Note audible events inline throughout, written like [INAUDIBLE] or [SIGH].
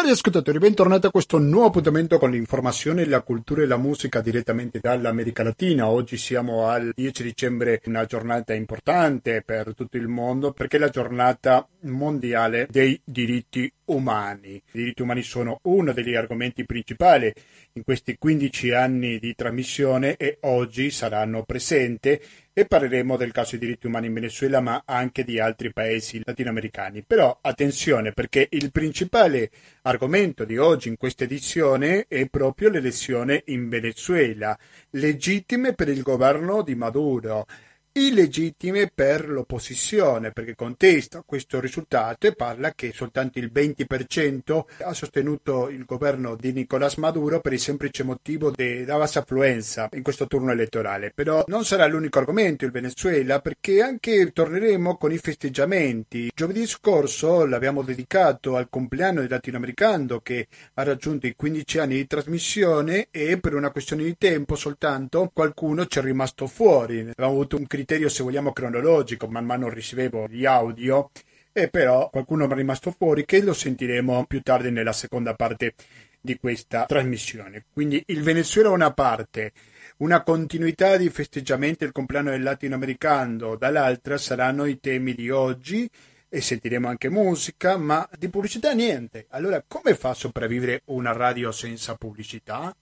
Cari ascoltatori, bentornati a questo nuovo appuntamento con l'informazione, la cultura e la musica direttamente dall'America Latina. Oggi siamo al 10 dicembre, una giornata importante per tutto il mondo perché è la giornata mondiale dei diritti umani. I diritti umani sono uno degli argomenti principali in questi 15 anni di trasmissione e oggi saranno presenti e parleremo del caso dei diritti umani in Venezuela ma anche di altri paesi latinoamericani. Però attenzione perché il principale argomento di oggi in questa edizione è proprio l'elezione in Venezuela, legittime per il governo di Maduro illegittime per l'opposizione perché contesta questo risultato e parla che soltanto il 20% ha sostenuto il governo di Nicolás Maduro per il semplice motivo della bassa affluenza in questo turno elettorale. Però non sarà l'unico argomento il Venezuela perché anche torneremo con i festeggiamenti. Giovedì scorso l'abbiamo dedicato al compleanno del latinoamericano che ha raggiunto i 15 anni di trasmissione e per una questione di tempo soltanto qualcuno ci è rimasto fuori. Abbiamo avuto un criterio se vogliamo cronologico, man mano ricevevo gli audio e però qualcuno è rimasto fuori che lo sentiremo più tardi nella seconda parte di questa trasmissione. Quindi il Venezuela è una parte, una continuità di festeggiamenti del compleanno del latinoamericano, dall'altra saranno i temi di oggi e sentiremo anche musica, ma di pubblicità niente. Allora come fa a sopravvivere una radio senza pubblicità?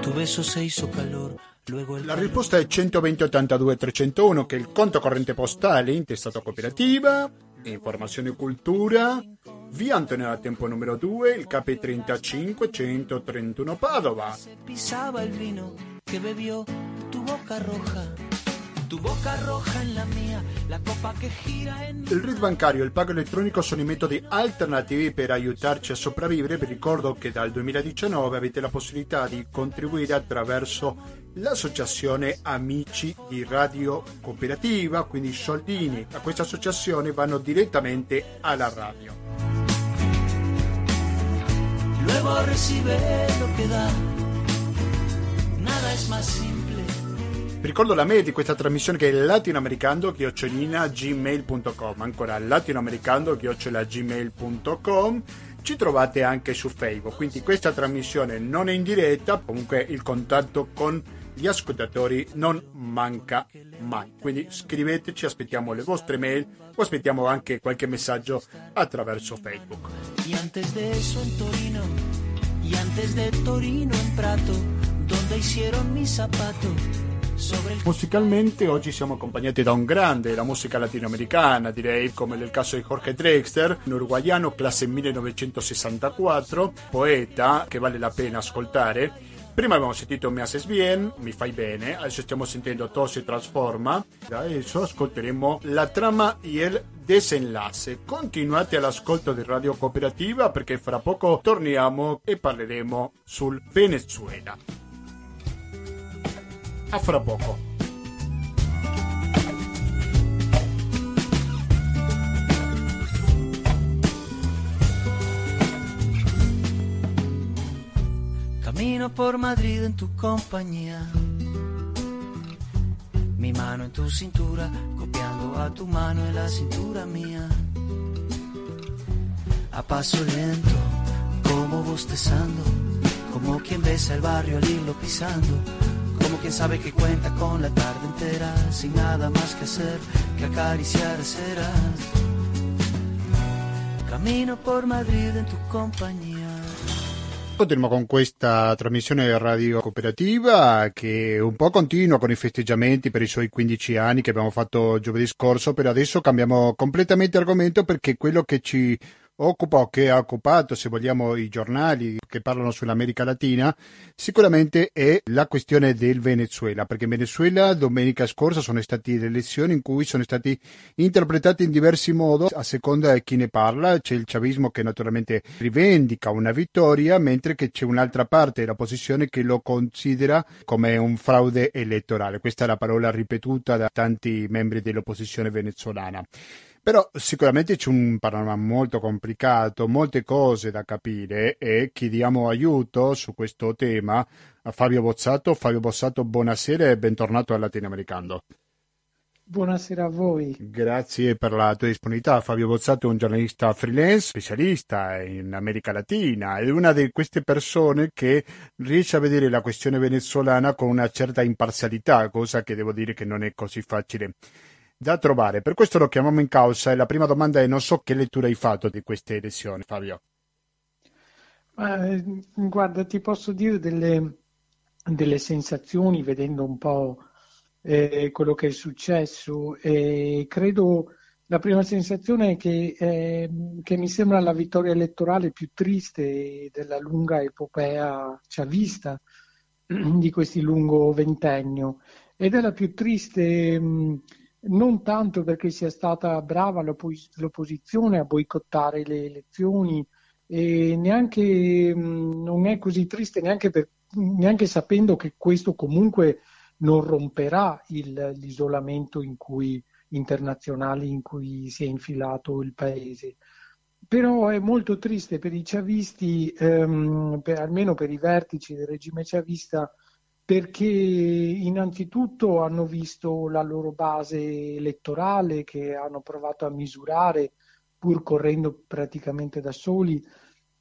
Tu beso se hizo calor la risposta è 120 82 301 che è il conto corrente postale intestato a cooperativa, informazione e cultura, via Antonio da Tempo numero 2, il KP35 131 Padova. Pisava il vino che bevió tu boca roja tu boca roja en la mia, la copa che gira en... Il RID bancario e il pago elettronico sono i metodi alternativi per aiutarci a sopravvivere. Vi ricordo che dal 2019 avete la possibilità di contribuire attraverso l'associazione Amici di Radio Cooperativa, quindi i soldini. A questa associazione vanno direttamente alla radio. Luego recibe lo que da, nada es más simple. Ricordo la mail di questa trasmissione che è latinoamericando-gmail.com ancora latinoamericando-gmail.com ci trovate anche su Facebook. Quindi questa trasmissione non è in diretta comunque il contatto con gli ascoltatori non manca mai quindi scriveteci aspettiamo le vostre mail o aspettiamo anche qualche messaggio attraverso Facebook y antes de eso en Torino y antes de Torino en Prato donde hicieron mis zapatos Musicalmente oggi siamo accompagnati da un grande della musica latinoamericana, direi, come nel caso di Jorge Drexler, un uruguaiano classe 1964, poeta che vale la pena ascoltare. Prima abbiamo sentito haces bien, Mi fai bene, adesso stiamo sentendo Todo si trasforma, adesso ascolteremo la trama e il desenlace. Continuate all'ascolto di Radio Cooperativa perché fra poco torniamo e parleremo sul Venezuela. A fra poco. Camino por Madrid en tu compañía. Mi mano en tu cintura, copiando a tu mano en la cintura mía. A paso lento, como bostezando, como quien besa el barrio al hilo pisando como quien sabe que cuenta con la tarde entera, sin nada más que hacer que acariciar ceras. Camino por Madrid en tu compañía. Continuiamo con questa trasmissione radio cooperativa che un po' continua con i festeggiamenti per i suoi 15 anni che abbiamo fatto giovedì scorso, però adesso cambiamo completamente argomento perché quello che ci occupa che ha occupato, se vogliamo, i giornali che parlano sull'America Latina, sicuramente è la questione del Venezuela, perché in Venezuela domenica scorsa sono state le elezioni in cui sono stati interpretati in diversi modi a seconda di chi ne parla. C'è il chavismo che naturalmente rivendica una vittoria, mentre che c'è un'altra parte dell'opposizione che lo considera come un fraude elettorale. Questa è la parola ripetuta da tanti membri dell'opposizione venezuelana. Però sicuramente c'è un panorama molto complicato, molte cose da capire e chiediamo aiuto su questo tema a Fabio Bozzato. Fabio Bozzato, buonasera e bentornato al Latinoamericano. Buonasera a voi. Grazie per la tua disponibilità. Fabio Bozzato è un giornalista freelance, specialista in America Latina, è una di queste persone che riesce a vedere la questione venezuelana con una certa imparzialità, cosa che devo dire che non è così facile da trovare. Per questo lo chiamiamo in causa e la prima domanda è non so che lettura hai fatto di queste elezioni, Fabio. Eh, guarda, ti posso dire delle, delle sensazioni vedendo un po' eh, quello che è successo e credo la prima sensazione è che, eh, che, mi sembra la vittoria elettorale più triste della lunga epopea chavista di questi lungo ventennio ed è la più triste mh, non tanto perché sia stata brava l'oppos- l'opposizione a boicottare le elezioni e neanche mh, non è così triste neanche, per, neanche sapendo che questo comunque non romperà il, l'isolamento in cui, internazionale in cui si è infilato il paese. Però è molto triste per i chavisti, ehm, per, almeno per i vertici del regime chavista, perché innanzitutto hanno visto la loro base elettorale che hanno provato a misurare pur correndo praticamente da soli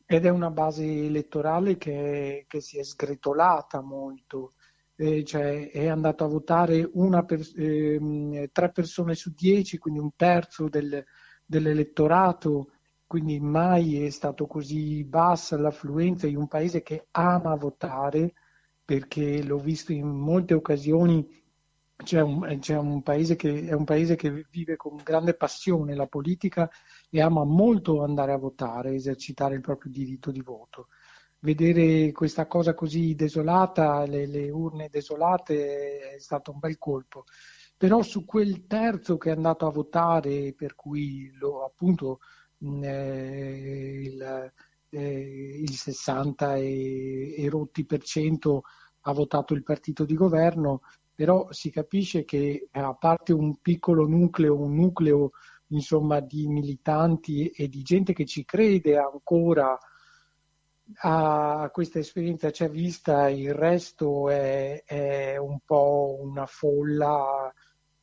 ed è una base elettorale che, che si è sgretolata molto. Eh, cioè è andato a votare per, eh, tre persone su dieci, quindi un terzo del, dell'elettorato, quindi mai è stato così bassa l'affluenza in un paese che ama votare, perché l'ho visto in molte occasioni, c'è un, c'è un paese che, è un paese che vive con grande passione la politica e ama molto andare a votare, esercitare il proprio diritto di voto vedere questa cosa così desolata, le, le, urne desolate, è stato un bel colpo. Però su quel terzo che è andato a votare, per cui lo, appunto eh, il, eh, il, 60 e, e rotti per cento ha votato il partito di governo, però si capisce che a parte un piccolo nucleo, un nucleo insomma di militanti e di gente che ci crede ancora a questa esperienza ci ha vista, il resto è, è un po' una folla,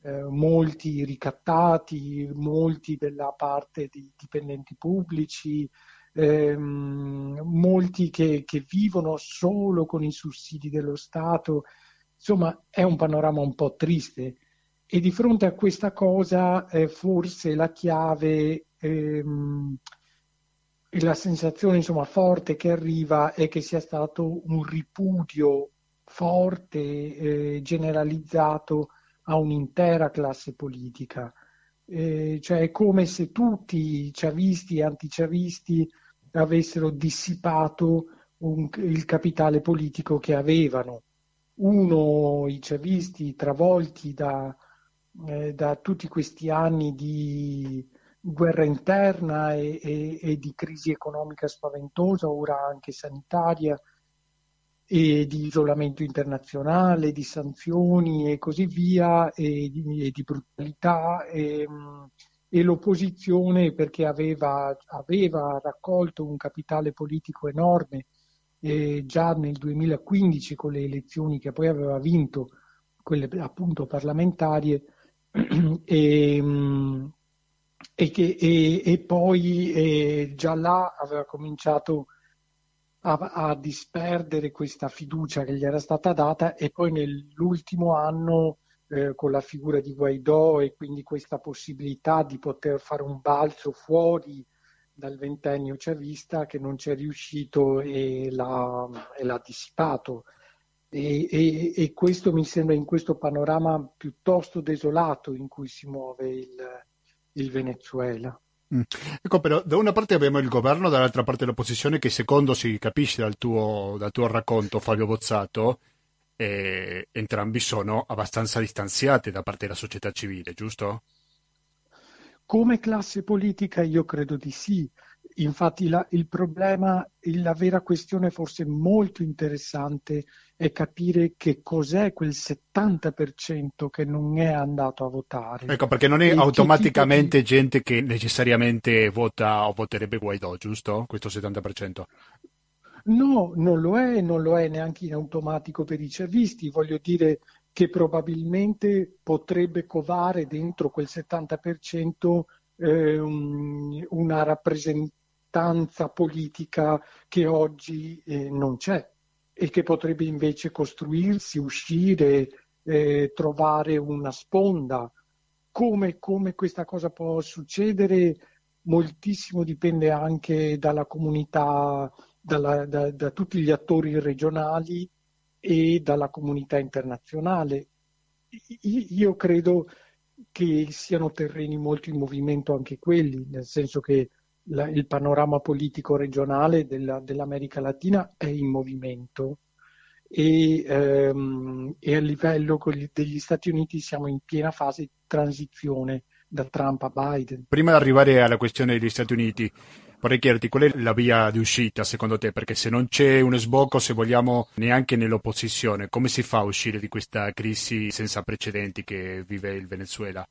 eh, molti ricattati, molti della parte di dipendenti pubblici, ehm, molti che, che, vivono solo con i sussidi dello Stato. Insomma, è un panorama un po' triste. E di fronte a questa cosa, eh, forse la chiave ehm, e la sensazione insomma, forte che arriva è che sia stato un ripudio forte, eh, generalizzato a un'intera classe politica. Eh, cioè è come se tutti i chavisti e antichavisti avessero dissipato un, il capitale politico che avevano. Uno, i chavisti travolti da, eh, da tutti questi anni di guerra interna e, e, e, di crisi economica spaventosa, ora anche sanitaria, e di isolamento internazionale, di sanzioni e così via, e di, e di brutalità. E, e, l'opposizione perché aveva, aveva, raccolto un capitale politico enorme eh, già nel 2015 con le elezioni che poi aveva vinto, quelle appunto parlamentarie, [CLEARS THROAT] e, e, che, e, e poi eh, già là aveva cominciato a, a, disperdere questa fiducia che gli era stata data e poi nell'ultimo anno eh, con la figura di Guaidò e quindi questa possibilità di poter fare un balzo fuori dal ventennio chavista che non ci è riuscito e l'ha, e l'ha dissipato. E, e, e, questo mi sembra in questo panorama piuttosto desolato in cui si muove il, il Venezuela. Mm. Ecco, però da una parte abbiamo il governo, dall'altra parte l'opposizione, che secondo si capisce dal tuo, dal tuo racconto, Fabio Bozzato, eh, entrambi sono abbastanza distanziati da parte della società civile, giusto? Come classe politica io credo di sì. Infatti la, il problema, la vera questione forse molto interessante è capire che cos'è quel 70% che non è andato a votare. Ecco, perché non è automaticamente di... gente che necessariamente vota o voterebbe Guaidò, giusto? Questo 70%. No, non lo è, non lo è neanche in automatico per i cervisti. Voglio dire, che probabilmente potrebbe covare dentro quel 70% eh, una rappresentanza politica che oggi eh, non c'è e che potrebbe invece costruirsi, uscire, eh, trovare una sponda. Come, come questa cosa può succedere moltissimo dipende anche dalla comunità, dalla, da, da tutti gli attori regionali e dalla comunità internazionale. Io credo che siano terreni molto in movimento anche quelli, nel senso che la, il panorama politico regionale della, dell'America Latina è in movimento e, ehm, e a livello degli Stati Uniti siamo in piena fase di transizione da Trump a Biden. Prima di arrivare alla questione degli Stati Uniti, vorrei chiederti qual è la via di uscita secondo te? Perché se non c'è uno sbocco, se vogliamo, neanche nell'opposizione, come si fa a uscire di questa crisi senza precedenti che vive il Venezuela?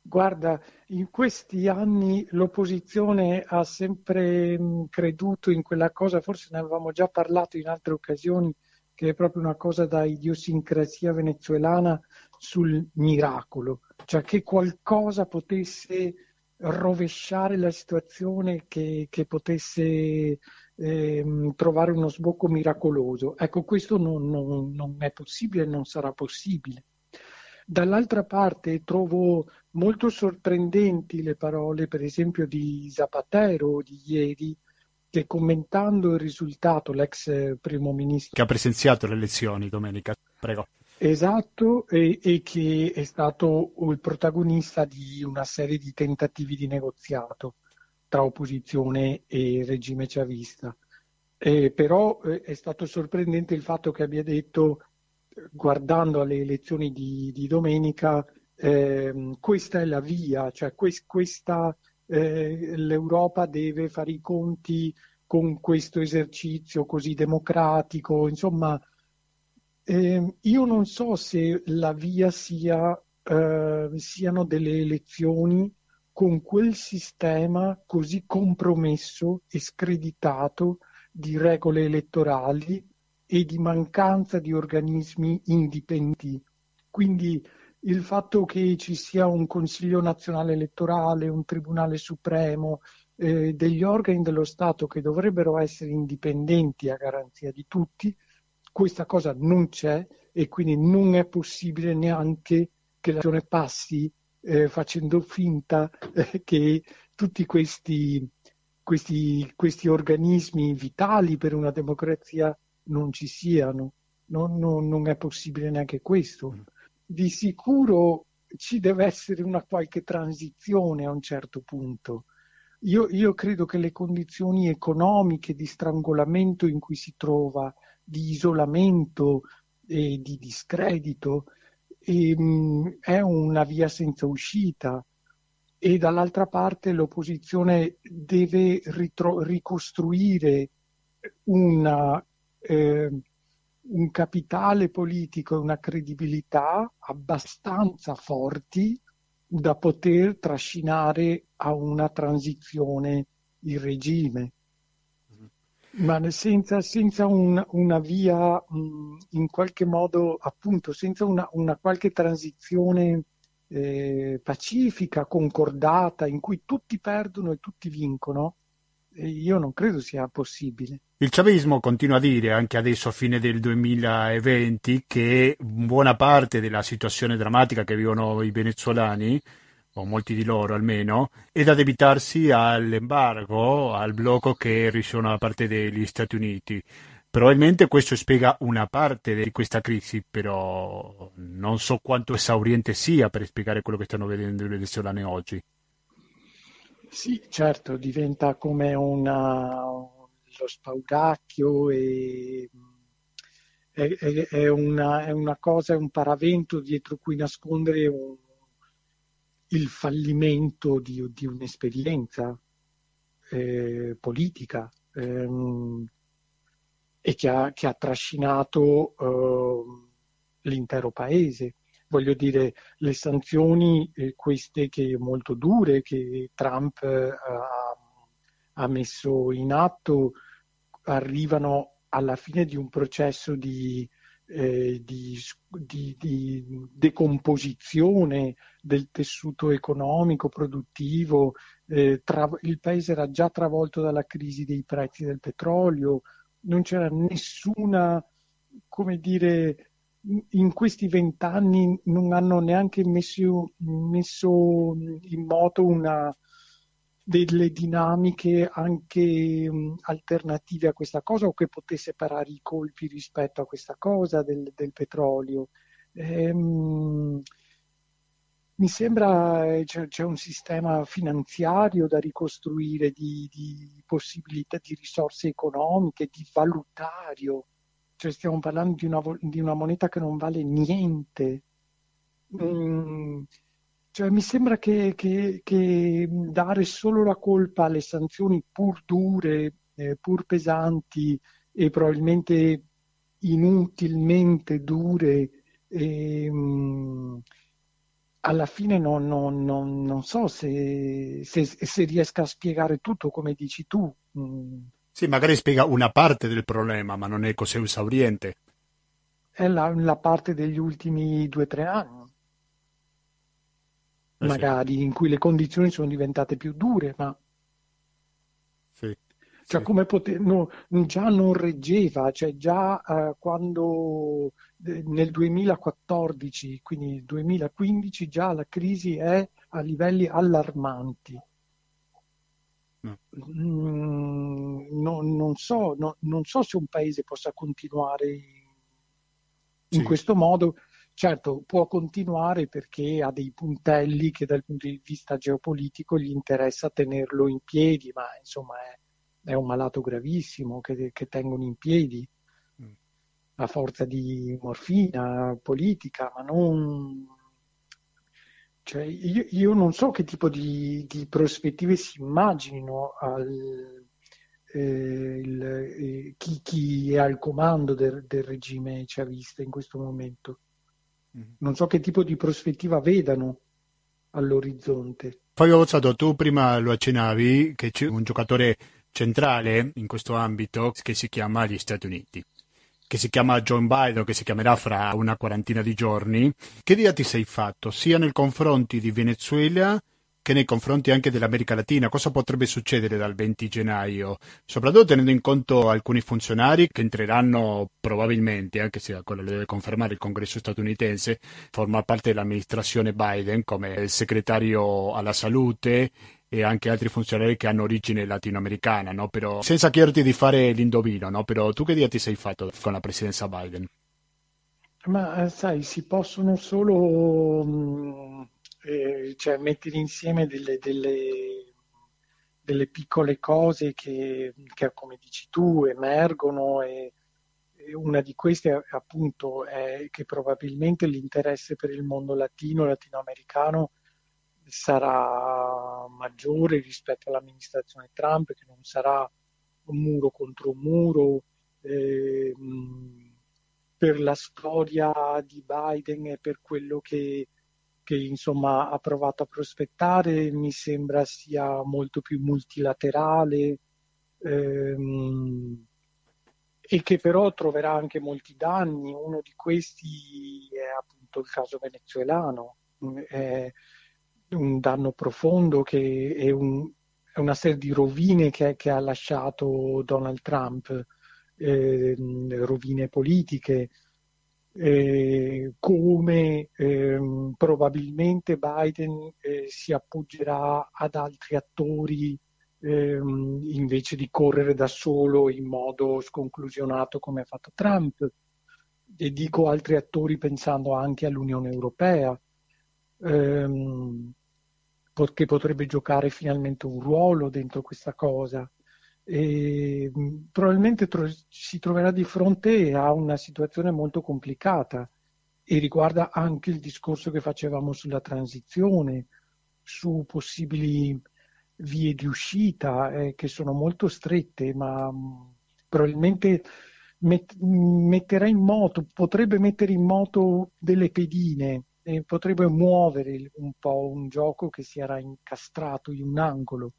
Guarda, in questi anni l'opposizione ha sempre creduto in quella cosa, forse ne avevamo già parlato in altre occasioni, che è proprio una cosa da idiosincrasia venezuelana sul miracolo, cioè che qualcosa potesse rovesciare la situazione, che, che potesse eh, trovare uno sbocco miracoloso. Ecco, questo non, non, non è possibile, non sarà possibile. Dall'altra parte trovo molto sorprendenti le parole, per esempio, di Zapatero di ieri, che commentando il risultato, l'ex primo ministro... Che ha presenziato le elezioni domenica, prego. Esatto, e, e, che è stato il protagonista di una serie di tentativi di negoziato tra opposizione e regime chavista. Eh, però eh, è stato sorprendente il fatto che abbia detto, guardando alle elezioni di, di domenica, eh, questa è la via, cioè quest, questa, eh, l'Europa deve fare i conti con questo esercizio così democratico, insomma eh, io non so se la via sia, eh, siano delle elezioni con quel sistema così compromesso e screditato di regole elettorali e di mancanza di organismi indipendenti. Quindi il fatto che ci sia un Consiglio nazionale elettorale, un Tribunale Supremo, eh, degli organi dello Stato che dovrebbero essere indipendenti a garanzia di tutti, questa cosa non c'è e quindi non è possibile neanche che l'azione passi eh, facendo finta eh, che tutti questi, questi, questi, organismi vitali per una democrazia non ci siano. Non, non, non è possibile neanche questo. Mm. Di sicuro ci deve essere una qualche transizione a un certo punto. Io, io, credo che le condizioni economiche di strangolamento in cui si trova di isolamento e di discredito e, mh, mm, è una via senza uscita e dall'altra parte l'opposizione deve ritro- ricostruire una, eh, un capitale politico e una credibilità abbastanza forti da poter trascinare a una transizione il regime. Ma senza, senza un, una via, in qualche modo, appunto, senza una, una qualche transizione eh, pacifica, concordata, in cui tutti perdono e tutti vincono, eh, io non credo sia possibile. Il chavismo continua a dire, anche adesso a fine del 2020, che buona parte della situazione drammatica che vivono i venezuelani o molti di loro almeno, è da debitarsi all'embargo, al blocco che risuona da parte degli Stati Uniti. Probabilmente questo spiega una parte di questa crisi, però non so quanto esauriente sia per spiegare quello che stanno vedendo i venezuelani oggi. Sì, certo, diventa come una, lo spaudacchio e è, è, è, una, è una cosa, è un paravento dietro cui nascondere un, il fallimento di, di un'esperienza eh, politica ehm, e che ha, che ha trascinato eh, l'intero paese. Voglio dire, le sanzioni, eh, queste che molto dure, che Trump eh, ha, ha messo in atto, arrivano alla fine di un processo di, eh, di, di, di, decomposizione del tessuto economico, produttivo. Eh, tra, il paese era già travolto dalla crisi dei prezzi del petrolio, non c'era nessuna, come dire, in questi vent'anni non hanno neanche messo, messo in moto una, delle dinamiche anche alternative a questa cosa o che potesse parare i colpi rispetto a questa cosa del, del petrolio. Ehm, mi sembra eh, c'è, c'è, un sistema finanziario da ricostruire di, di, possibilità di risorse economiche, di valutario. Cioè stiamo parlando di una, di una moneta che non vale niente. Mm, cioè, mi sembra che, che, che, dare solo la colpa alle sanzioni pur dure, eh, pur pesanti e probabilmente inutilmente dure, eh, alla fine non, non, non, non so se, se, se, riesca a spiegare tutto come dici tu. Mm. Sì, magari spiega una parte del problema, ma non è così esauriente. È la, la parte degli ultimi due o tre anni magari sì. in cui le condizioni sono diventate più dure, ma sì. Cioè, sì. come poter, no, già non reggeva, cioè già uh, quando eh, nel 2014, quindi nel 2015, già la crisi è a livelli allarmanti. No. Mm, no, non, so, no, non, so, se un paese possa continuare in, in questo modo Certo, può continuare perché ha dei puntelli che dal punto di vista geopolitico gli interessa tenerlo in piedi, ma insomma è, è un malato gravissimo che, che tengono in piedi mm. a forza di morfina politica, ma non... Cioè, io, io, non so che tipo di, di prospettive si immaginino al, eh, il, eh, chi, chi, è al comando del, del regime chavista in questo momento. Mm-hmm. Non so che tipo di prospettiva vedano all'orizzonte. Fabio Bozzato, tu prima lo accennavi che c'è un giocatore centrale in questo ambito che si chiama gli Stati Uniti, che si chiama John Biden, che si chiamerà fra una quarantina di giorni. Che idea ti sei fatto sia nei confronti di Venezuela che nei confronti anche dell'America Latina. Cosa potrebbe succedere dal 20 gennaio? Soprattutto tenendo in conto alcuni funzionari che entreranno probabilmente, anche se quello lo deve confermare il congresso statunitense, formare parte dell'amministrazione Biden come il segretario alla salute e anche altri funzionari che hanno origine latinoamericana, no? Però, senza chiederti di fare l'indovino, no? Però tu che dia ti sei fatto con la presidenza Biden? Ma eh, sai, si possono solo mm, eh, cioè mettere insieme delle, delle, delle piccole cose che, che, come dici tu, emergono e, e, una di queste appunto è che probabilmente l'interesse per il mondo latino, latinoamericano sarà maggiore rispetto all'amministrazione Trump, che non sarà un muro contro un muro. Eh, per la storia di Biden e per quello che che insomma ha provato a prospettare mi sembra sia molto più multilaterale ehm, e che però troverà anche molti danni. Uno di questi è appunto il caso venezuelano, è un danno profondo che è, un, è una serie di rovine che, che ha lasciato Donald Trump, eh, rovine politiche eh, come ehm, probabilmente Biden eh, si appoggerà ad altri attori ehm, invece di correre da solo in modo sconclusionato come ha fatto Trump. E dico altri attori pensando anche all'Unione Europea, ehm, che potrebbe giocare finalmente un ruolo dentro questa cosa e probabilmente tro- si troverà di fronte a una situazione molto complicata e riguarda anche il discorso che facevamo sulla transizione, su possibili vie di uscita eh, che sono molto strette, ma mh, probabilmente met- metterà in moto, potrebbe mettere in moto delle pedine e potrebbe muovere un po' un gioco che si era incastrato in un angolo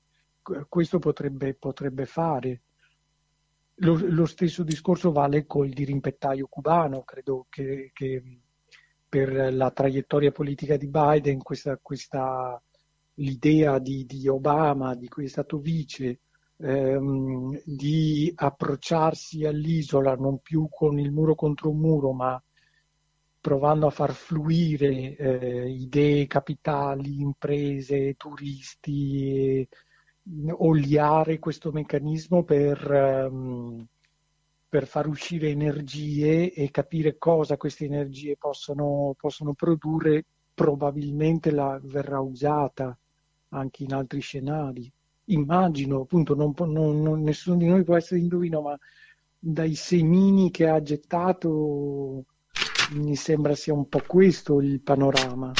questo potrebbe, potrebbe fare. lo, lo, stesso discorso vale col dirimpettaio cubano, credo che, che per la traiettoria politica di Biden questa, questa l'idea di, di, Obama, di cui è stato vice, ehm, di approcciarsi all'isola non più con il muro contro un muro, ma provando a far fluire eh, idee, capitali, imprese, turisti, oliare questo meccanismo per, um, per, far uscire energie e capire cosa queste energie possono, possono produrre, probabilmente la, verrà usata anche in altri scenari. Immagino, appunto, non, non, non, nessuno di noi può essere indovino, ma dai semini che ha gettato mi sembra sia un po' questo il panorama.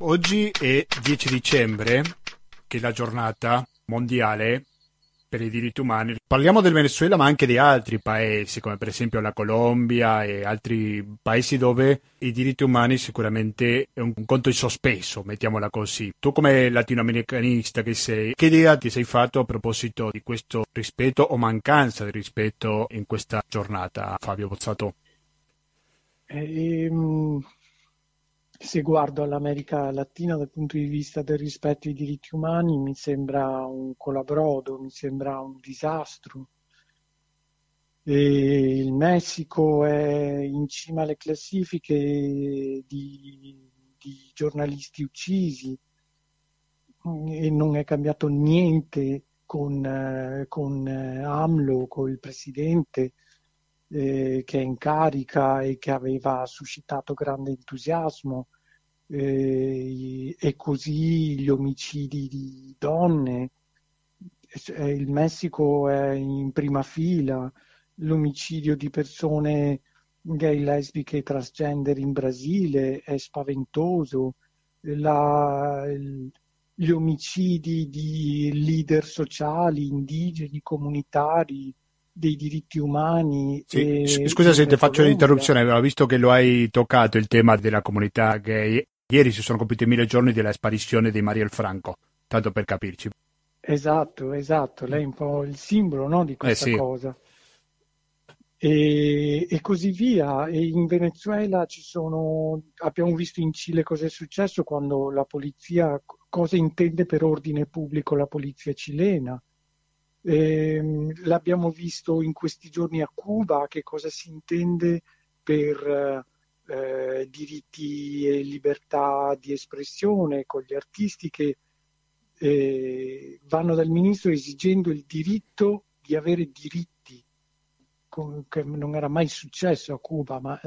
Oggi è 10 dicembre, che è la giornata mondiale per i diritti umani. Parliamo del Venezuela, ma anche di altri paesi, come per esempio la Colombia e altri paesi dove i diritti umani sicuramente è un conto in sospeso, mettiamola così. Tu come latinoamericanista che sei, che idea ti sei fatto a proposito di questo rispetto o mancanza di rispetto in questa giornata, Fabio Bozzato? Ehm, se guardo all'America Latina dal punto di vista del rispetto ai diritti umani mi sembra un colabrodo, mi sembra un disastro. E il Messico è in cima alle classifiche di, di giornalisti uccisi e non è cambiato niente con, con AMLO, con il presidente eh, che è in carica e che aveva suscitato grande entusiasmo eh, e così gli omicidi di donne. Il Messico è in prima fila, l'omicidio di persone gay, lesbiche e transgender in Brasile è spaventoso, La, gli omicidi di leader sociali, indigeni, comunitari, dei diritti umani. Sì, scusa se ti faccio un'interruzione, visto che lo hai toccato il tema della comunità gay, ieri si sono compiuti mille giorni della sparizione di Mariel Franco, tanto per capirci. Esatto, esatto, lei è un po' il simbolo no, di questa eh sì. cosa. E, e, così via. E in Venezuela ci sono, abbiamo visto in Cile cosa è successo quando la polizia, cosa intende per ordine pubblico la polizia cilena eh, l'abbiamo visto in questi giorni a Cuba, che cosa si intende per eh, diritti e libertà di espressione con gli artisti che eh, vanno dal ministro esigendo il diritto di avere diritti, che non era mai successo a Cuba, ma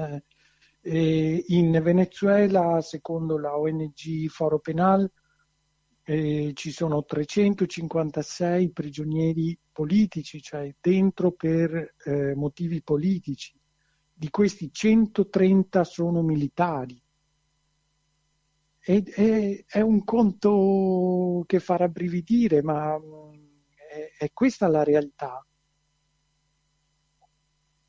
eh, in Venezuela, secondo la ONG Foro Penal, eh, ci sono 356 prigionieri politici, cioè dentro per eh, motivi politici. Di questi 130 sono militari. E, è, è, un conto che fa rabbrividire, ma è, è questa la realtà.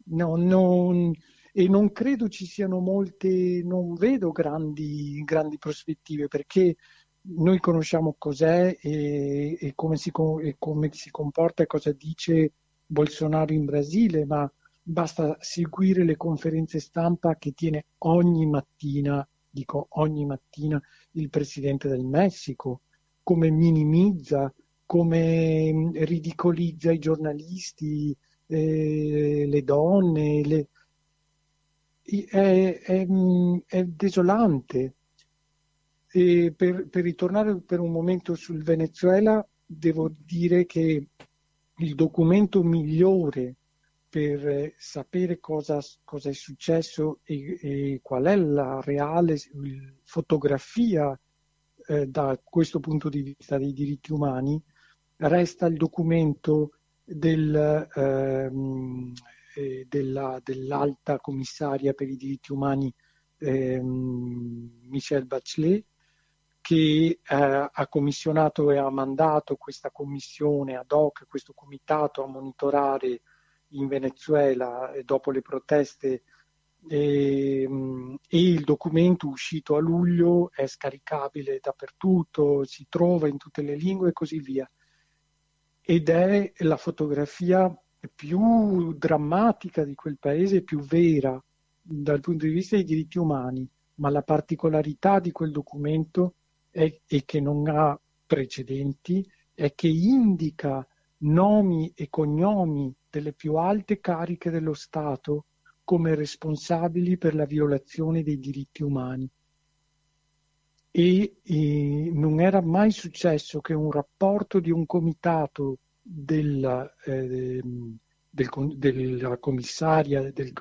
No, non, e non credo ci siano molte, non vedo grandi, grandi prospettive perché noi conosciamo cos'è e, e, come si, e, come si, comporta e cosa dice Bolsonaro in Brasile, ma basta seguire le conferenze stampa che tiene ogni mattina, dico ogni mattina, il presidente del Messico, come minimizza, come ridicolizza i giornalisti, eh, le donne, le... È, è, è desolante e per, per ritornare per un momento sul Venezuela, devo dire che il documento migliore per sapere cosa, cosa è successo e, e, qual è la reale fotografia eh, da questo punto di vista dei diritti umani, resta il documento del, ehm, eh, della, dell'alta commissaria per i diritti umani ehm, Michelle Bachelet, che eh, ha commissionato e ha mandato questa commissione ad hoc, questo comitato a monitorare in Venezuela dopo le proteste e, e, il documento uscito a luglio è scaricabile dappertutto, si trova in tutte le lingue e così via. Ed è la fotografia più drammatica di quel paese, più vera dal punto di vista dei diritti umani, ma la particolarità di quel documento è, è che non ha precedenti, è che indica nomi e cognomi delle più alte cariche dello Stato come responsabili per la violazione dei diritti umani. E, e non era mai successo che un rapporto di un comitato della, eh, del, della commissaria, del,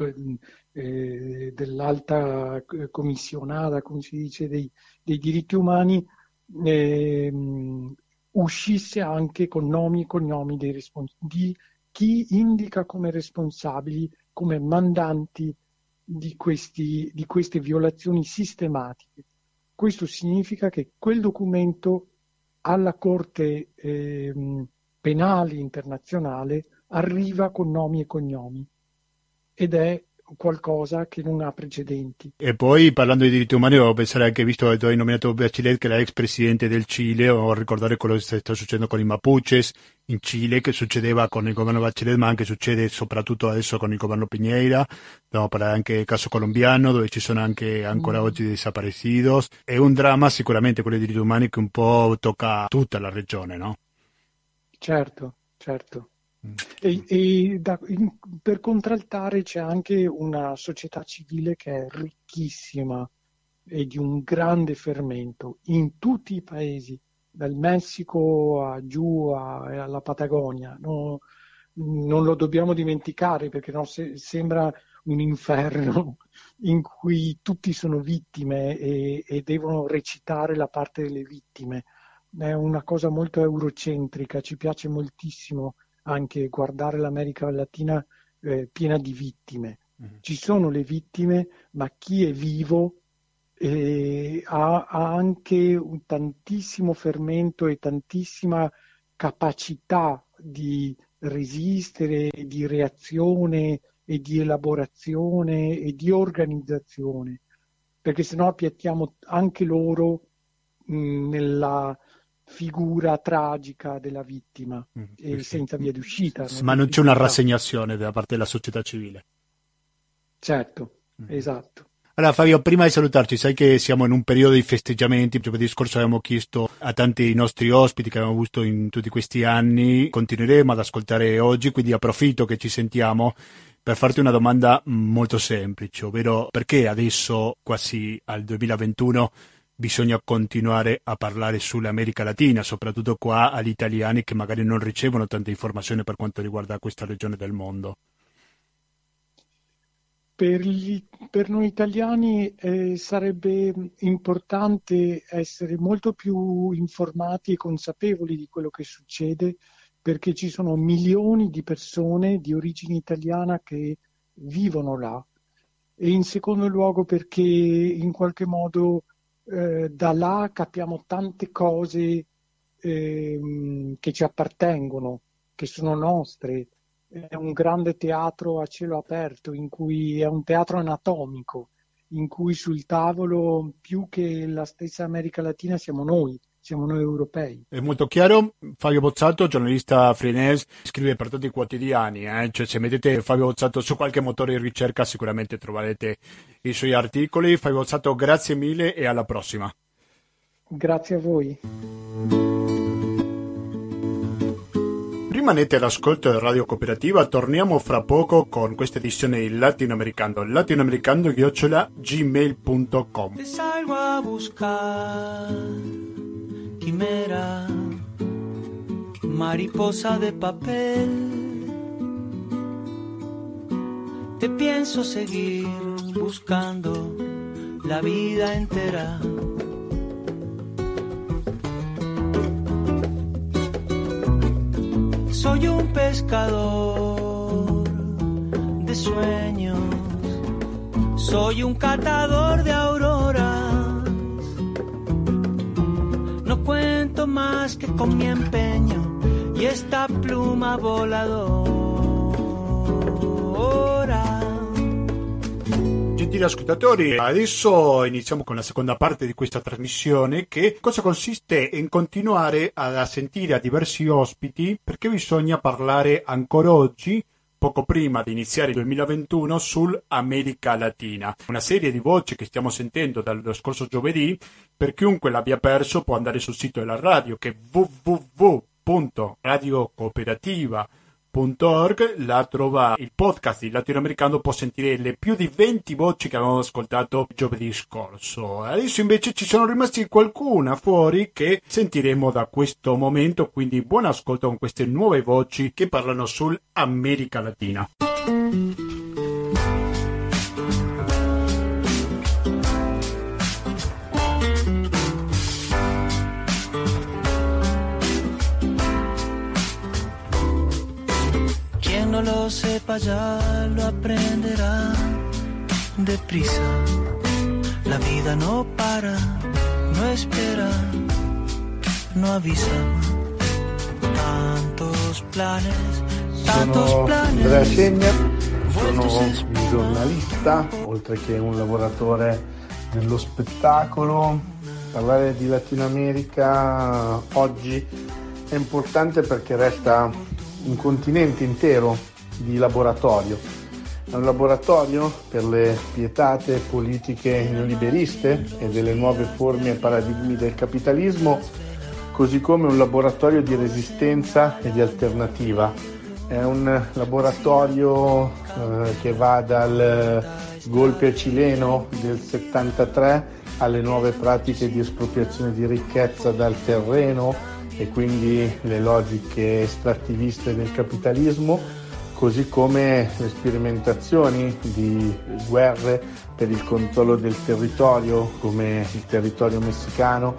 eh, dell'alta commissionata, come si dice, dei, dei diritti umani, eh, uscisse anche con nomi e cognomi dei respons- di chi indica come responsabili, come mandanti di, questi, di queste violazioni sistematiche. Questo significa che quel documento alla Corte eh, Penale Internazionale arriva con nomi e cognomi ed è qualcosa che non ha precedenti. E poi parlando di diritti umani, devo pensare anche, visto che tu hai nominato Bachelet, che è l'ex presidente del Cile, o ricordare quello che sta succedendo con i Mapuches in Cile, che succedeva con il governo Bachelet, ma anche succede soprattutto adesso con il governo Piñera. Dobbiamo parlare anche del caso colombiano, dove ci sono anche ancora mm. oggi desaparecidos. È un dramma sicuramente quello dei diritti umani che un po' tocca tutta la regione, no? Certo, certo. E, e da, in, per contraltare c'è anche una società civile che è ricchissima e di un grande fermento in tutti i paesi, dal Messico a giù a, alla Patagonia. No, non lo dobbiamo dimenticare perché no, se, sembra un inferno [LAUGHS] in cui tutti sono vittime e, e devono recitare la parte delle vittime. È una cosa molto eurocentrica, ci piace moltissimo anche guardare l'America Latina eh, piena di vittime. Mm-hmm. Ci sono le vittime, ma chi è vivo eh, ha, ha, anche un tantissimo fermento e tantissima capacità di resistere, di reazione e di elaborazione e di organizzazione, perché se no appiattiamo anche loro mh, nella, figura tragica della vittima mm, e senza via d'uscita. Ma non c'è una rassegnazione da parte della società civile. Certo, mm. esatto. Allora Fabio, prima di salutarci, sai che siamo in un periodo di festeggiamenti, giovedì scorso abbiamo chiesto a tanti nostri ospiti che abbiamo avuto in tutti questi anni, continueremo ad ascoltare oggi, quindi approfitto che ci sentiamo per farti una domanda molto semplice, ovvero perché adesso, quasi al 2021, bisogna continuare a parlare sull'America Latina, soprattutto qua agli italiani che magari non ricevono tante informazioni per quanto riguarda questa regione del mondo. Per, gli, per noi italiani eh, sarebbe importante essere molto più informati e consapevoli di quello che succede perché ci sono milioni di persone di origine italiana che vivono là e in secondo luogo perché in qualche modo eh, da là capiamo tante cose eh, che ci appartengono, che sono nostre. È un grande teatro a cielo aperto, in cui è un teatro anatomico, in cui sul tavolo più che la stessa America Latina siamo noi siamo noi europei. È molto chiaro. Fabio Bozzato, giornalista freelance, scrive per tutti i quotidiani. Eh? Cioè, se mettete Fabio Bozzato su qualche motore di ricerca, sicuramente troverete i suoi articoli. Fabio Bozzato, grazie mille e alla prossima. Grazie a voi. Rimanete all'ascolto di Radio Cooperativa, torniamo fra poco con questa edizione in latinoamericano, latinoamericano-gmail.com. quimera, mariposa de papel. Te pienso seguir buscando la vida entera. Soy un pescador de sueños, soy un catador de auroras más que con mi empeño y esta pluma voladora. gentili ascoltatori, adesso iniziamo con la seconda parte di questa trasmissione che cosa consiste in continuare a sentire a diversi ospiti perché bisogna parlare ancora oggi poco prima di iniziare il 2021 sull'America Latina. Una serie di voci che stiamo sentendo dallo scorso giovedì, per chiunque l'abbia perso può andare sul sito della radio che è www.radiocooperativa.com la trova il podcast di latinoamericano può sentire le più di 20 voci che avevamo ascoltato giovedì scorso. Adesso invece ci sono rimasti qualcuna fuori che sentiremo da questo momento quindi buon ascolto con queste nuove voci che parlano sull'America Latina no lo sepa ya lo aprenderá deprisa. La vida no para, no espera, no avisa. Tantos planes, tantos planes. Andrea Cegna, sono un giornalista, oltre che un lavoratore dello spettacolo. Parlare di Latino America oggi è importante perché resta un continente intero di laboratorio. È un laboratorio per le pietate politiche neoliberiste e delle nuove forme e paradigmi del capitalismo, così come un laboratorio di resistenza e di alternativa. È un laboratorio eh, che va dal golpe cileno del 73 alle nuove pratiche di espropriazione di ricchezza dal terreno e quindi le logiche estrattiviste del capitalismo, così come le sperimentazioni di guerre per il controllo del territorio, come il territorio messicano,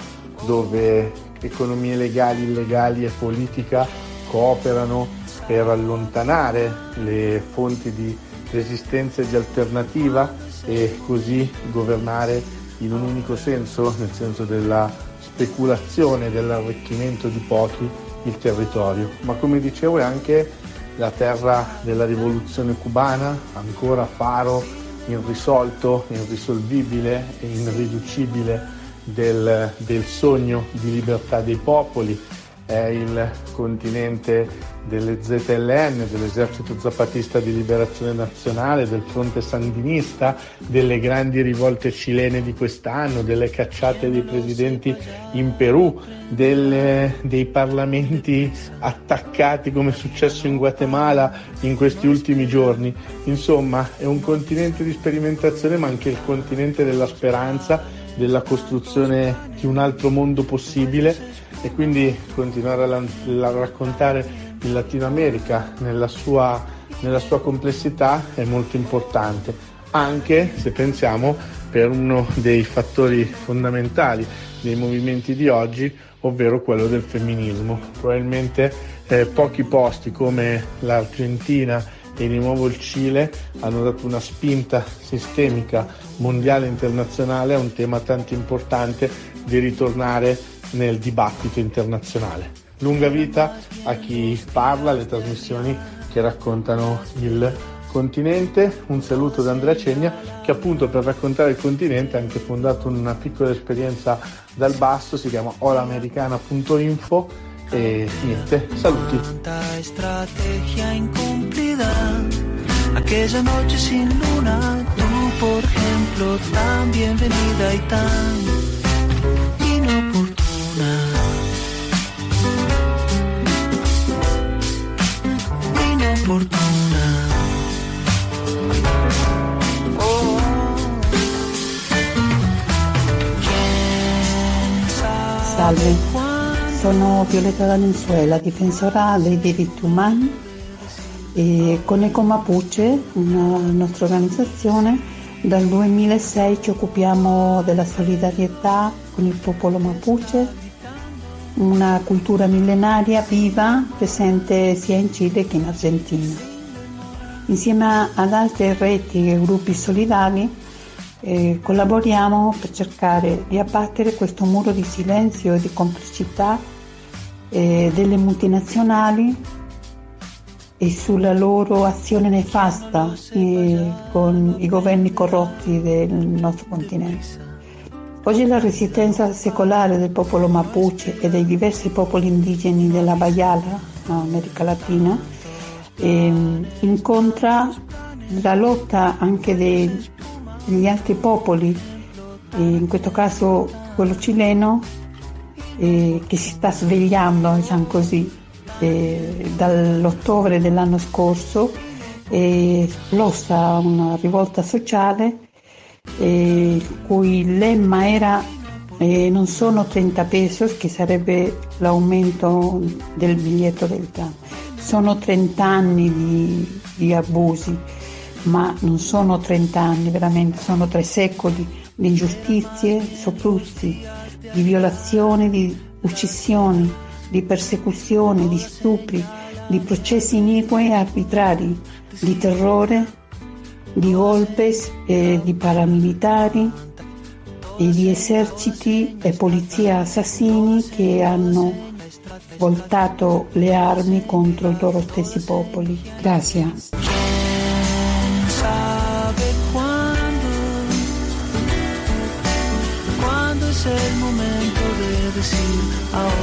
dove economie legali, illegali e politica cooperano per allontanare le fonti di resistenza e di alternativa e così governare in un unico senso, nel senso della speculazione dell'arricchimento di pochi il territorio, ma come dicevo è anche la terra della rivoluzione cubana, ancora faro irrisolto, irrisolvibile e irriducibile del, del sogno di libertà dei popoli, è il continente delle ZLN, dell'esercito zapatista di liberazione nazionale, del fronte sandinista, delle grandi rivolte cilene di quest'anno, delle cacciate dei presidenti in Perù, delle, dei parlamenti attaccati come è successo in Guatemala in questi ultimi giorni. Insomma, è un continente di sperimentazione ma anche il continente della speranza, della costruzione di un altro mondo possibile e quindi continuare a, a raccontare il Latino America nella sua, nella sua complessità è molto importante, anche se pensiamo per uno dei fattori fondamentali dei movimenti di oggi, ovvero quello del femminismo. Probabilmente eh, pochi posti come l'Argentina e di nuovo il Cile hanno dato una spinta sistemica mondiale e internazionale a un tema tanto importante di ritornare nel dibattito internazionale. Lunga vita a chi parla, alle trasmissioni che raccontano il continente. Un saluto da Andrea Cegna che appunto per raccontare il continente ha anche fondato una piccola esperienza dal basso, si chiama olamericana.info e niente, saluti. Aquella noche sin luna, tú por ejemplo, tan bienvenida y tan fortuna. Salve, sono Violetta Valenzuela, difensora dei diritti umani e con Eco Mapuche, una nostra organizzazione, dal 2006 ci occupiamo della solidarietà con il popolo Mapuche una cultura millenaria viva presente sia in Cile che in Argentina. Insieme ad altre reti e gruppi solidali eh, collaboriamo per cercare di abbattere questo muro di silenzio e di complicità eh, delle multinazionali e sulla loro azione nefasta eh, con i governi corrotti del nostro continente. Oggi la resistenza secolare del popolo Mapuche e dei diversi popoli indigeni della Bayala, America Latina, eh, incontra la lotta anche degli altri popoli, eh, in questo caso quello cileno, eh, che si sta svegliando, diciamo così, dall'ottobre dell'anno scorso, è esplosa una rivolta sociale il cui lemma era eh, non sono 30 pesos, che sarebbe l'aumento del biglietto del tram, sono 30 anni di, di abusi, ma non sono 30 anni veramente, sono tre secoli di ingiustizie, sopruzi, di violazioni, di uccisioni, di persecuzioni, di stupri, di processi iniqui e arbitrari, di terrore di golpes eh, di paramilitari e di eserciti e polizia assassini che hanno voltato le armi contro i loro stessi popoli. Grazie. Decir ahora.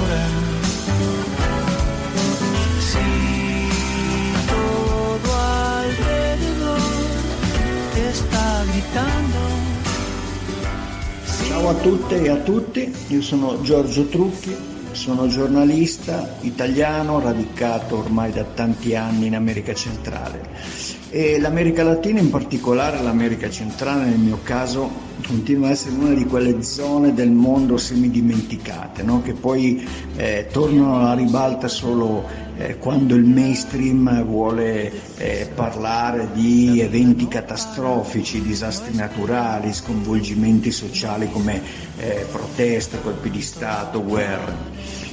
Ciao a tutte e a tutti, io sono Giorgio Trucchi, sono giornalista italiano radicato ormai da tanti anni in America Centrale e l'America Latina, in particolare l'America Centrale nel mio caso, continua a essere una di quelle zone del mondo semidimenticate, no? che poi eh, tornano alla ribalta solo eh, quando il mainstream vuole eh, parlare di eventi catastrofici, disastri naturali, sconvolgimenti sociali come eh, proteste, colpi di Stato, guerre.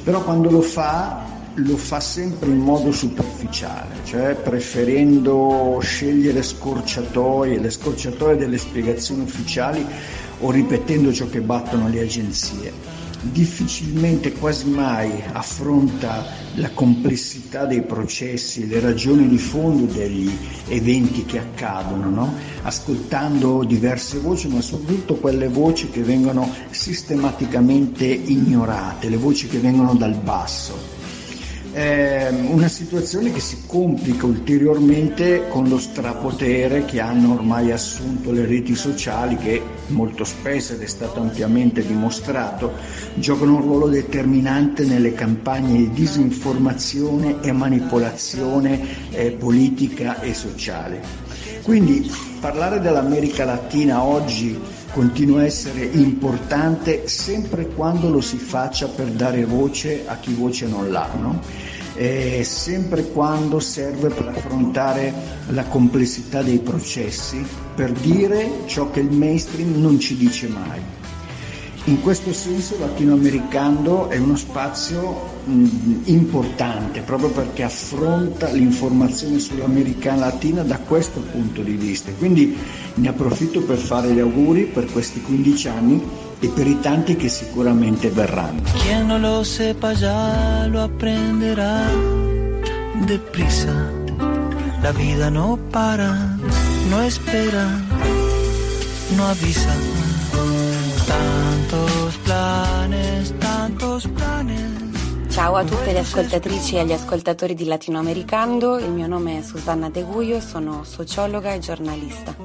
Però quando lo fa lo fa sempre in modo superficiale, cioè preferendo scegliere scorciatoie, le scorciatoie delle spiegazioni ufficiali o ripetendo ciò che battono le agenzie. Difficilmente, quasi mai affronta la complessità dei processi, le ragioni di fondo degli eventi che accadono, no? ascoltando diverse voci, ma soprattutto quelle voci che vengono sistematicamente ignorate, le voci che vengono dal basso eh, una situazione che si complica ulteriormente con lo strapotere che hanno ormai assunto le reti sociali che molto spesso, ed è stato ampiamente dimostrato, giocano un ruolo determinante nelle campagne di disinformazione e manipolazione eh, politica e sociale. Quindi parlare dell'America Latina oggi continua a essere importante sempre quando lo si faccia per dare voce a chi voce non l'ha, no? sempre quando serve per affrontare la complessità dei processi, per dire ciò che il mainstream non ci dice mai. In questo senso latinoamericano è uno spazio mh, importante proprio perché affronta l'informazione sull'America Latina da questo punto di vista. Quindi ne approfitto per fare gli auguri per questi 15 anni e per i tanti che sicuramente verranno. Quien non lo sepa ya lo aprenderá deprisa. La vida no para, no espera, no avisa. Planes, tantos planes. Ciao a tutte le ascoltatrici e agli ascoltatori di Latinoamericando, il mio nome è Susanna Teguio e sono sociologa e giornalista.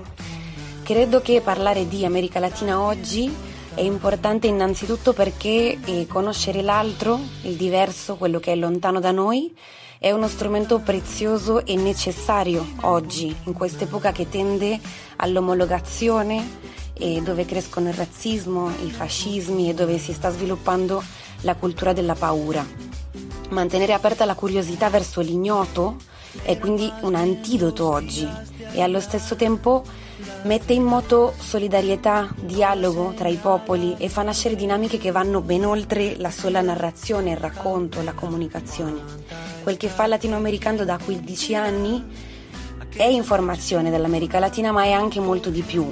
Credo che parlare di America Latina oggi è importante innanzitutto perché eh, conoscere l'altro, il diverso, quello che è lontano da noi, è uno strumento prezioso e necessario oggi, in quest'epoca che tende all'omologazione e dove crescono il razzismo, i fascismi e dove si sta sviluppando la cultura della paura. Mantenere aperta la curiosità verso l'ignoto è quindi un antidoto oggi e allo stesso tempo mette in moto solidarietà, dialogo tra i popoli e fa nascere dinamiche che vanno ben oltre la sola narrazione, il racconto, la comunicazione. Quel che fa latinoamericano da 15 anni è informazione dell'America Latina, ma è anche molto di più.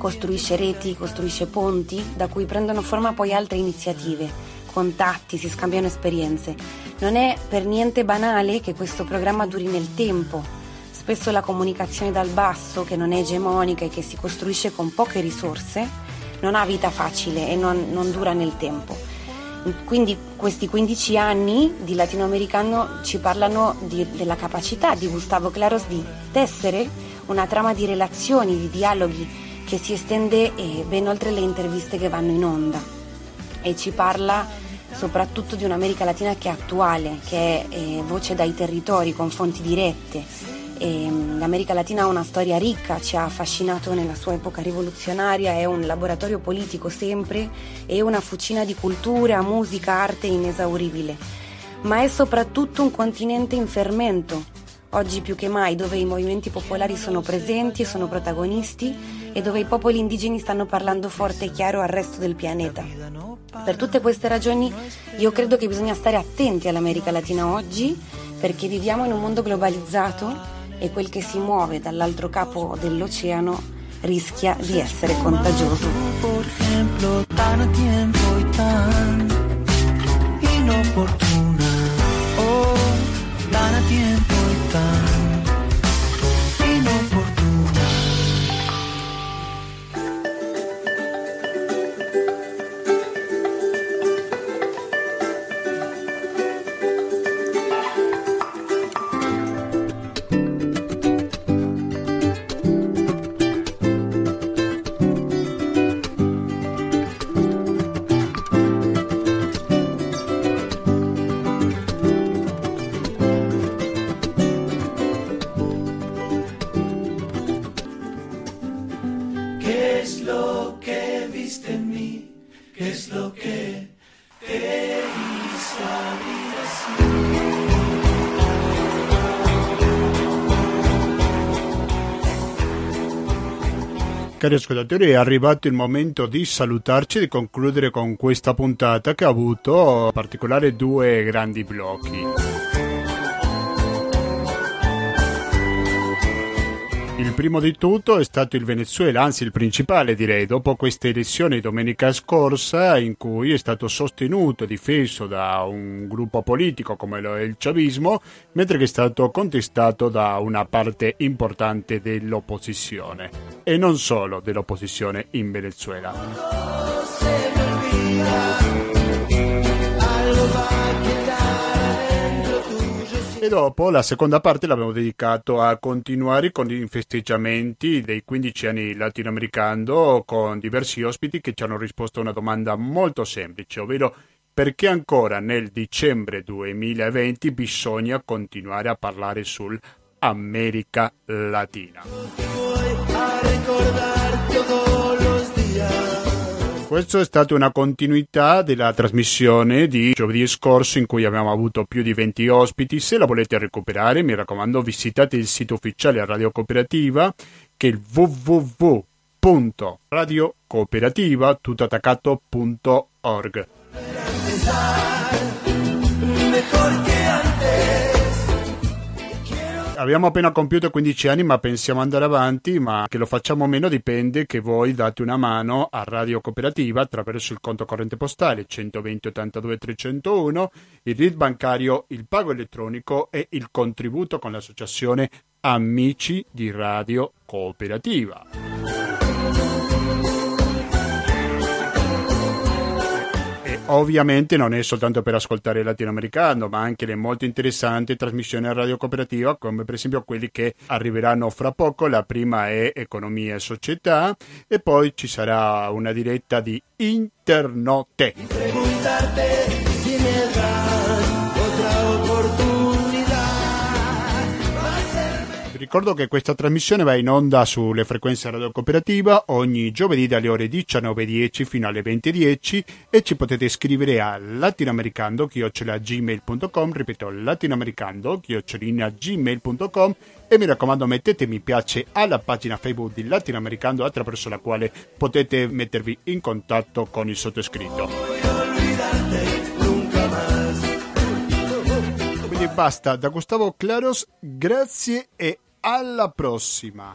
Costruisce reti, costruisce ponti da cui prendono forma poi altre iniziative, contatti, si scambiano esperienze Non è per niente banale che questo programma duri nel tempo. Spesso la comunicazione dal basso, che non è egemonica e che si costruisce con poche risorse, non ha vita facile e non, non dura nel tempo. Quindi questi 15 anni di latinoamericano ci parlano di, della capacità di Gustavo Claros di tessere una trama di relazioni, di dialoghi che si estende eh, ben oltre le interviste che vanno in onda e ci parla soprattutto di un'America Latina che è attuale, che è eh, voce dai territori con fonti dirette. E, mm, L'America Latina ha una storia ricca, ci ha affascinato nella sua epoca rivoluzionaria, è un laboratorio politico sempre, è una fucina di cultura, musica, arte inesauribile, ma è soprattutto un continente in fermento, oggi più che mai dove i movimenti popolari sono presenti e sono protagonisti e dove i popoli indigeni stanno parlando forte e chiaro al resto del pianeta. Per tutte queste ragioni io credo che bisogna stare attenti all'America Latina oggi perché viviamo in un mondo globalizzato e quel che si muove dall'altro capo dell'oceano rischia di essere contagioso. Por ejemplo, tan tiempo y tan Cari ascoltatori, è arrivato il momento di salutarci e di concludere con questa puntata che ha avuto in particolare due grandi blocchi. Il primo di tutto è stato il Venezuela, anzi il principale direi, dopo queste elezioni domenica scorsa in cui è stato sostenuto e difeso da un gruppo politico come lo è il chavismo, mentre che è stato contestato da una parte importante dell'opposizione e non solo dell'opposizione in Venezuela. E dopo la seconda parte l'abbiamo dedicato a continuare con i festeggiamenti dei 15 anni latinoamericano con diversi ospiti che ci hanno risposto a una domanda molto semplice, ovvero perché ancora nel dicembre 2020 bisogna continuare a parlare sull'America Latina. Questa è stata una continuità della trasmissione di giovedì scorso in cui abbiamo avuto più di 20 ospiti. Se la volete recuperare, mi raccomando, visitate il sito ufficiale a Radio Cooperativa che è il www.radiocooperativa.org. abbiamo appena compiuto 15 anni, ma pensiamo andare avanti, ma che lo facciamo meno dipende che voi date una mano a Radio Cooperativa attraverso il conto corrente postale 120 82 301, il RID bancario, il pago elettronico e il contributo con l'associazione Amici di Radio Cooperativa. Ovviamente non è soltanto per ascoltare il latinoamericano, ma anche le molto interessanti trasmissioni a radio cooperativa, come per esempio quelli che arriveranno fra poco. La prima è Economia e Società e poi ci sarà una diretta di Internote. Ricordo che questa trasmissione va in onda sulle frequenze Radio Cooperativa ogni giovedì dalle ore 19.10 fino alle 20.10 e ci potete scrivere a latinoamericando.gmail.com ripeto latinoamericando.gmail.com e mi raccomando mettete mi piace alla pagina Facebook di Latinoamericando attraverso la quale potete mettervi in contatto con il sottoscritto. Basta da Gustavo Claros, grazie e alla prossima!